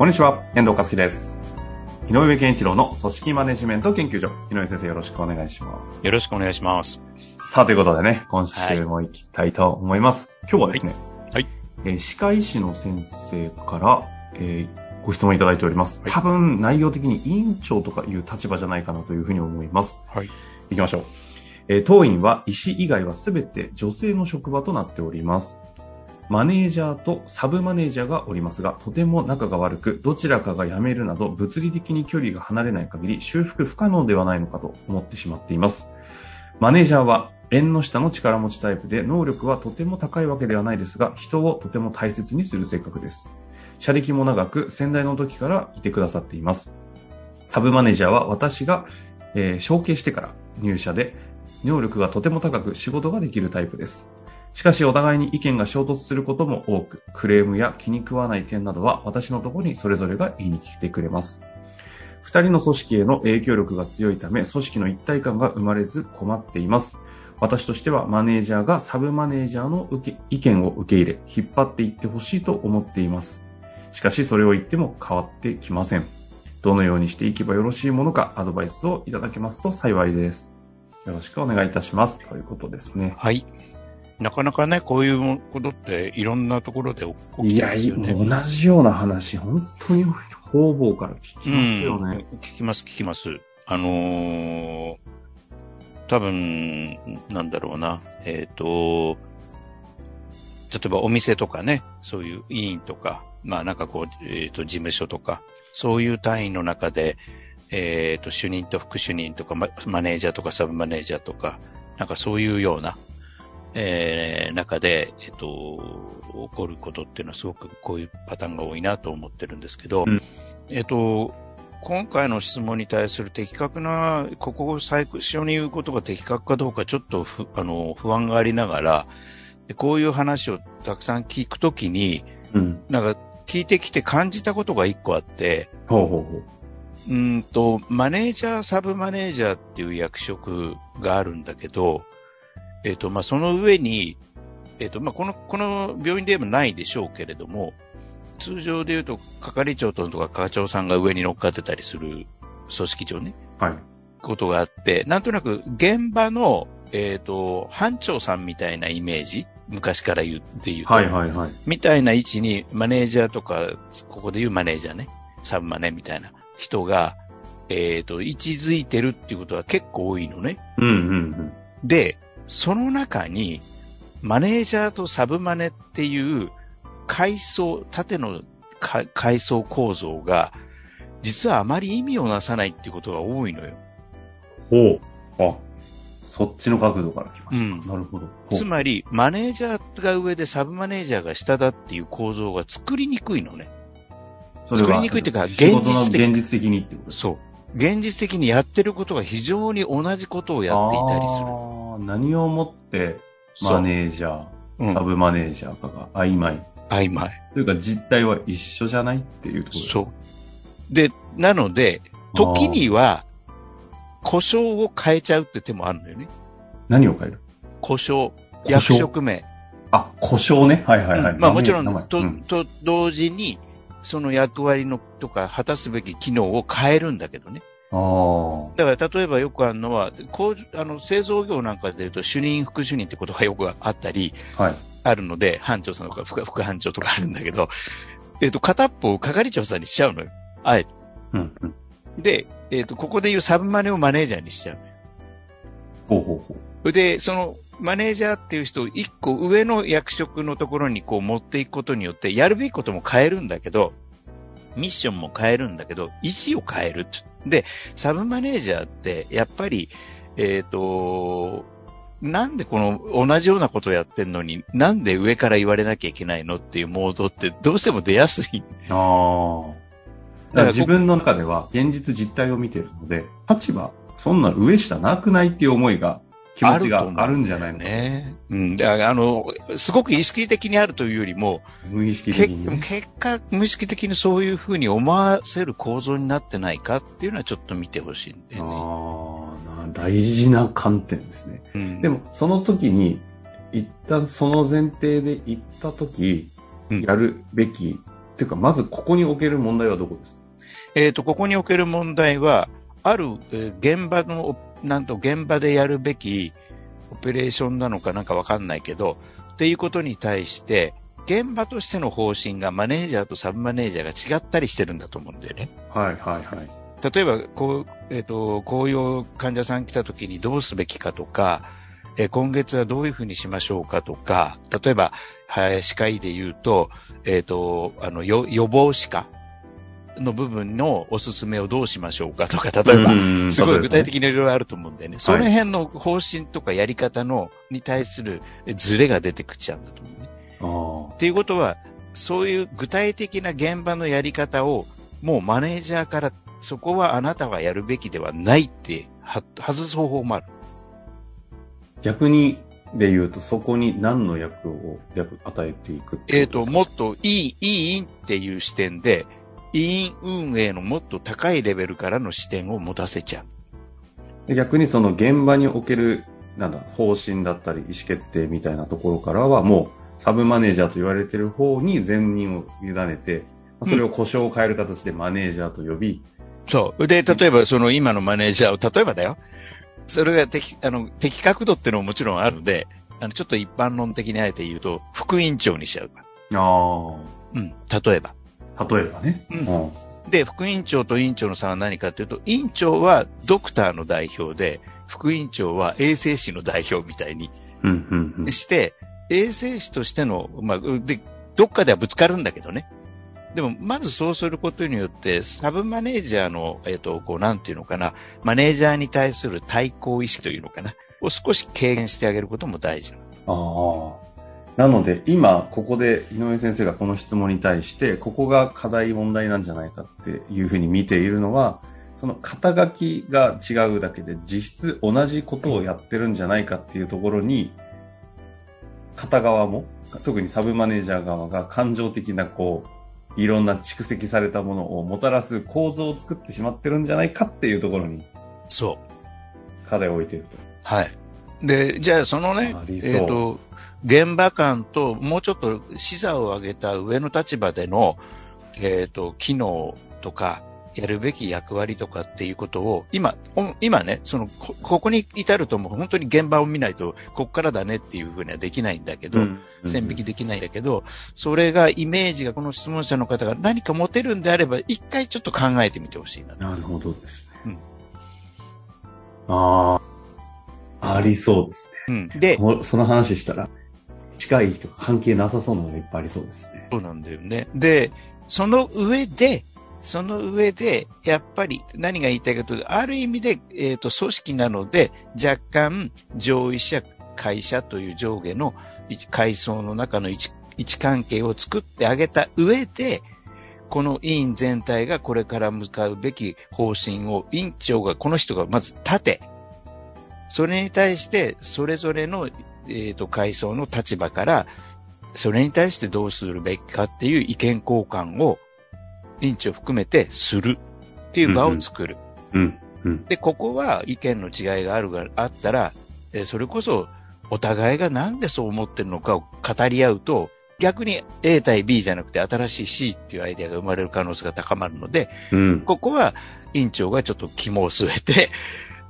こんにちは、遠藤和樹です。井上健一郎の組織マネジメント研究所。井上先生よろしくお願いします。よろしくお願いします。さあ、ということでね、今週も行きたいと思います。今日はですね、はいえー歯科医師の先生から、えーご質問いただいております。はい多分内容的に委員長とかいう立場じゃないかなというふうに思います。はい。行きましょう。えー当院は医師以外はすべて女性の職場となっております。マネージャーとサブマネージャーがおりますが、とても仲が悪く、どちらかが辞めるなど、物理的に距離が離れない限り、修復不可能ではないのかと思ってしまっています。マネージャーは、縁の下の力持ちタイプで、能力はとても高いわけではないですが、人をとても大切にする性格です。社歴も長く、先代の時からいてくださっています。サブマネージャーは私が、えー承継してから入社で、能力がとても高く仕事ができるタイプです。しかしお互いに意見が衝突することも多く、クレームや気に食わない点などは私のところにそれぞれが言いに来てくれます。二人の組織への影響力が強いため、組織の一体感が生まれず困っています。私としてはマネージャーがサブマネージャーの意見を受け入れ、引っ張っていってほしいと思っています。しかしそれを言っても変わってきません。どのようにしていけばよろしいものかアドバイスをいただけますと幸いです。よろしくお願いいたします。ということですね。はい。なかなかね、こういうことっていろんなところで起きいや、てますよね。同じような話、本当に方々から聞きますよね。うん聞きます、聞きます。あのー、多分、なんだろうな。えっ、と、例えばお店とかね、そういう委員とか、まあなんかこう、えっ、と、事務所とか、そういう単位の中で、えっ、と、主任と副主任とか、ママネージャーとかサブマネージャーとか、なんかそういうような、えー中で、えっ、と、起こることっていうのはすごくこういうパターンが多いなと思ってるんですけど、うんえっ、と、今回の質問に対する的確な、ここを最初に言うことが的確かどうかちょっとふあの不安がありながら、でこういう話をたくさん聞くときに、うん。なんか聞いてきて感じたことが一個あって、ほうほうほう。うーんと、マネージャー、サブマネージャーっていう役職があるんだけど、えっ、と、まあ、その上に、えっ、と、まあ、この、この病院でもないでしょうけれども、通常で言うと、係長とか課長さんが上に乗っかってたりする組織上ね、はい。ことがあって、なんとなく現場の、えっ、と、班長さんみたいなイメージ、昔から言って言うと、はいはいはい。みたいな位置にマネージャーとか、ここで言うマネージャーね、サブマネみたいな人が、えっ、と、位置づいてるっていうことが結構多いのね。うんうんうん。で、その中に、マネージャーとサブマネっていう階層、縦のか階層構造が、実はあまり意味をなさないってことが多いのよ。ほう。あ、そっちの角度から来ました。うんなるほど。つまり、マネージャーが上でサブマネージャーが下だっていう構造が作りにくいのね。作りにくいっていうか現実的現実的にってことそう。現実的にやってることが非常に同じことをやっていたりする。何をもってマネージャー、うんサブマネージャーかが曖昧。曖昧。というか実態は一緒じゃないっていうところそう。で、なので、時には、故障を変えちゃうって手もあるんだよね。何を変える？故障。役職名。あ、故障ね。はいはいはい。うんまあもちろん、とと、同時に、その役割のとか果たすべき機能を変えるんだけどね。だから例えばよくあるのは、こう、あの、製造業なんかで言うと主任、副主任ってことがよくあったり、はい。あるので、班長さんとか副副班長とかあるんだけど、えっ、と、片っぽを係長さんにしちゃうのよ。あえて。うんうん。で、えっ、と、ここでいうサブマネをマネージャーにしちゃう。ほうほうほう。で、その、マネージャーっていう人を一個上の役職のところにこう持っていくことによって、やるべきことも変えるんだけど、ミッションも変えるんだけど、意思を変える。で、サブマネージャーって、やっぱり、えっ、と、なんでこの同じようなことをやってんのに、なんで上から言われなきゃいけないのっていうモードってどうしても出やすい。ああ。だから自分の中では現実実態を見てるので、立場、そんな上下なくないっていう思いが、気持ちがあるんじゃないのかね。うん。あの、すごく意識的にあるというよりも、無意識的に、ね、結果、無意識的にそういうふうに思わせる構造になってないかっていうのはちょっと見てほしいんでね。ああ、大事な観点ですね。うん、でも、その時に、一旦その前提で行った時、やるべき、うん、っていうか、まずここにおける問題はどこですか？えっ、ー、と、ここにおける問題は、ある、えー、現場の、なんと現場でやるべきオペレーションなのかなんかわかんないけど、っていうことに対して、現場としての方針がマネージャーとサブマネージャーが違ったりしてるんだと思うんだよね。はいはいはい。例えば、こう、えっ、ー、と、こういう患者さん来た時にどうすべきかとか、えー、今月はどういうふうにしましょうかとか、例えば、はい、歯科医で言うと、えっ、ー、と、あの、予防歯科の部分のおすすめをどうしましょうかとか、例えば、すごい具体的にいろいろあると思うんだよね。その辺の方針とかやり方の、に対するズレが出てくっちゃうんだと思うね。っていうことは、そういう具体的な現場のやり方を、もうマネージャーから、そこはあなたがやるべきではないって外す方法もある。逆にで言うと、そこに何の役を与えていくえっ、と、もっといい、いいっていう視点で、委員運営のもっと高いレベルからの視点を持たせちゃう。逆にその現場における、なんだ、方針だったり意思決定みたいなところからはもうサブマネージャーと言われてる方に全任を委ねて、それを故障を変える形でマネージャーと呼び、うん、そう。で、例えばその今のマネージャーを、例えばだよ。それが的、あの、的確度っていうのももちろんあるので、あの、ちょっと一般論的にあえて言うと、副委員長にしちゃう。ああ。うん、例えば。例えばね。うん。で、副院長と院長の差は何かというと、院長はドクターの代表で、副院長は衛生士の代表みたいにして、衛生士としての、まあ、で、どっかではぶつかるんだけどね。でも、まずそうすることによって、サブマネージャーの、えっ、ー、と、こう、なんていうのかな、マネージャーに対する対抗意識というのかな、を少し軽減してあげることも大事。ああ。なので、今、ここで井上先生がこの質問に対して、ここが課題問題なんじゃないかっていうふうに見ているのは、その肩書きが違うだけで、実質同じことをやってるんじゃないかっていうところに、片側も、特にサブマネージャー側が感情的な、こう、いろんな蓄積されたものをもたらす構造を作ってしまってるんじゃないかっていうところに、そう。課題を置いていると。はい。で、じゃあそのね、えっ、ー、と、現場間ともうちょっと視座を上げた上の立場での、えっ、ー、と、機能とか、やるべき役割とかっていうことを、今、今ね、そのこ、ここに至るともう本当に現場を見ないと、こっからだねっていうふうにはできないんだけど、うんうん、線引きできないんだけど、それがイメージがこの質問者の方が何か持てるんであれば、一回ちょっと考えてみてほしいな。なるほどですね。うん、ああ、ありそうですね。うん。で、その話したら、近い人関係なさそうなのがいっぱいありそうですね。そうなんだよね。で、その上で、その上で、やっぱり何が言いたいかというと、ある意味で、えっ、ー、と、組織なので、若干、上位者、会社という上下の階層の中の位置位置関係を作ってあげた上で、この委員全体がこれから向かうべき方針を委員長が、この人がまず立て、それに対して、それぞれのえっ、ー、と、階層の立場から、それに対してどうするべきかっていう意見交換を、委員長含めてするっていう場を作る。うんうん、で、ここは意見の違いがあるが、あったら、えそれこそ、お互いがなんでそう思ってるのかを語り合うと、逆に A 対 B じゃなくて新しい C っていうアイデアが生まれる可能性が高まるので、うん、ここは委員長がちょっと肝を据えて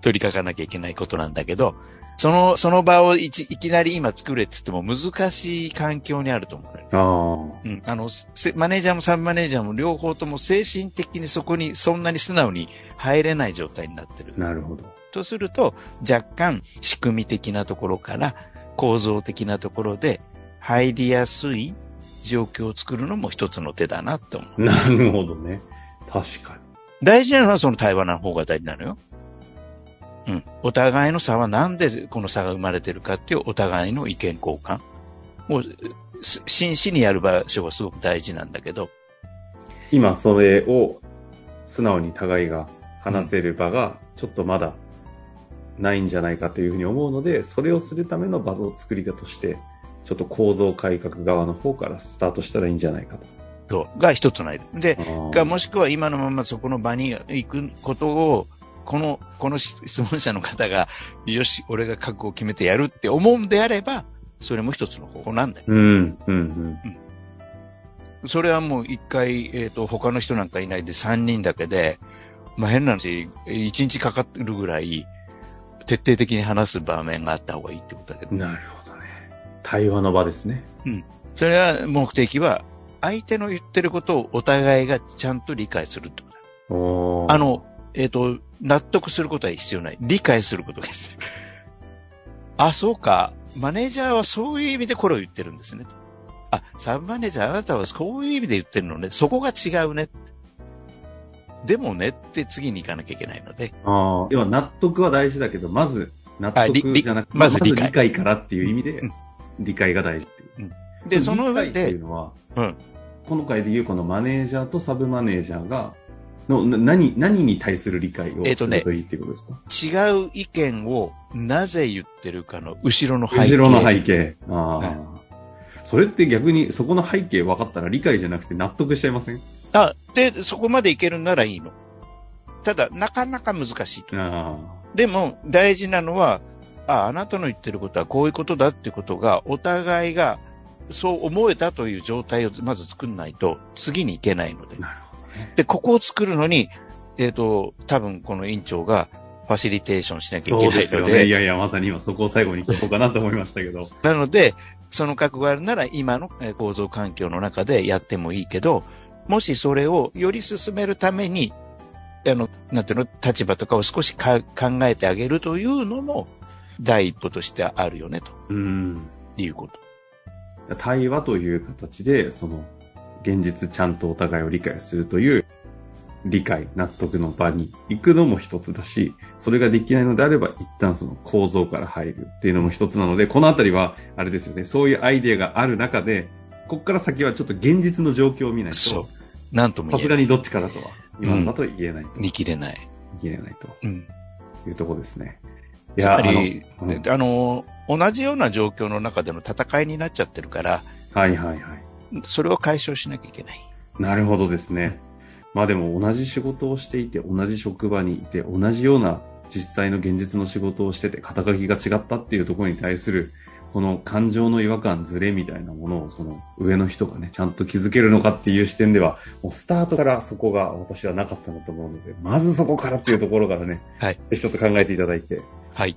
取り掛かなきゃいけないことなんだけど、その、その場をいちいきなり今作れって言っても難しい環境にあると思う、ね。あうん。あの、マネージャーもサブマネージャーも両方とも精神的にそこにそんなに素直に入れない状態になってる。なるほど。とすると、若干仕組み的なところから構造的なところで入りやすい状況を作るのも一つの手だなと思う。なるほどね。確かに。大事なのはその対話の方が大事なのよ。うん。お互いの差はなんでこの差が生まれてるかっていうお互いの意見交換。もう、す真摯にやる場所がすごく大事なんだけど、今それを素直に互いが話せる場がちょっとまだないんじゃないかというふうに思うので、それをするための場の作り方として、ちょっと構造改革側の方からスタートしたらいいんじゃないかと。が一つのアイデア。で、あーかもしくは今のままそこの場に行くことを、この、この質問者の方が、よし、俺が覚悟を決めてやるって思うんであれば、それも一つの方法なんだよ。うん、うん、うん。それはもう一回、えっ、と、他の人なんかいないで三人だけで、まあ変な話、一日かかるぐらい、徹底的に話す場面があった方がいいってことだけど。なるほどね。対話の場ですね。それは目的は、相手の言ってることをお互いがちゃんと理解するってことだ。あ、の、えっ、と、納得することは必要ない。理解することが必要。あ、そうか。マネージャーはそういう意味でこれを言ってるんですね。あ、サブマネージャーあなたはそういう意味で言ってるのね。そこが違うね。でもねって次に行かなきゃいけないので。あー要は納得は大事だけど、まず納得じゃなくて、まず理解からっていう意味でうん、理解が大事っていう。で、その上理解っていでう、のは、うん。今回でいうこのマネージャーとサブマネージャーが、のな何、何に対する理解をするといいっていうことですか、違う意見をなぜ言ってるかの後ろの背景。後ろの背景。ああ、はいそれって逆にそこの背景分かったら理解じゃなくて納得しちゃいません？あ、で、そこまでいけるならいいの。ただ、なかなか難しいと。あでも、大事なのは、あ、あなたの言ってることはこういうことだってことが、お互いがそう思えたという状態をまず作んないと、次に行けないのであ、。なるほどね。で、ここを作るのに、えっ、と、多分この委員長がファシリテーションしなきゃいけないので、ですよね。いやいや、まさに今そこを最後に聞こうかなと思いましたけど。なので、その覚悟があるなら今のえー構造環境の中でやってもいいけど、もしそれをより進めるために、あの、なんていうの、立場とかを少しか考えてあげるというのも、第一歩としてあるよね、とうん。いうこと。対話という形で、その、現実ちゃんとお互いを理解するという、理解、納得の場に行くのも一つだし、それができないのであれば、一旦その構造から入るっていうのも一つなので、このあたりは、あれですよね、そういうアイデアがある中で、ここから先はちょっと現実の状況を見ないと、。なんとも。さすがにどっちからとは、今のだと言えないと、見切れない。言えないとうん。いうところですね。つまり、あのうんあの、同じような状況の中での戦いになっちゃってるから、はいはいはい。それを解消しなきゃいけない。なるほどですね。まあでも同じ仕事をしていて、同じ職場にいて、同じような実際の現実の仕事をしてて、肩書きが違ったっていうところに対する、この感情の違和感、ズレみたいなものを、その上の人がね、ちゃんと気づけるのかっていう視点では、もうスタートからそこが私はなかったなと思うので、まずそこからっていうところからね、はい。ぜひちょっと考えていただいて、はい。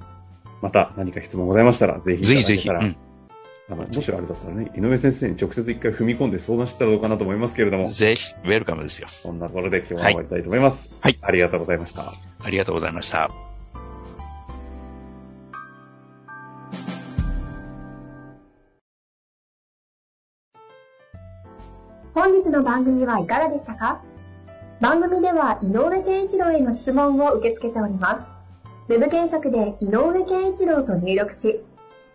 また何か質問ございましたら、ぜひいたぜひぜひ。うん。あのもしあれだったらね、井上先生に直接一回踏み込んで相談したらどうかなと思いますけれども、ぜひ、ウェルカムですよ。そんなところで今日は終わりたいと思います。はいありがとうございました。ありがとうございました。本日の番組はいかがでしたか？番組では井上健一郎への質問を受け付けております。ウェブ検索で井上健一郎と入力し、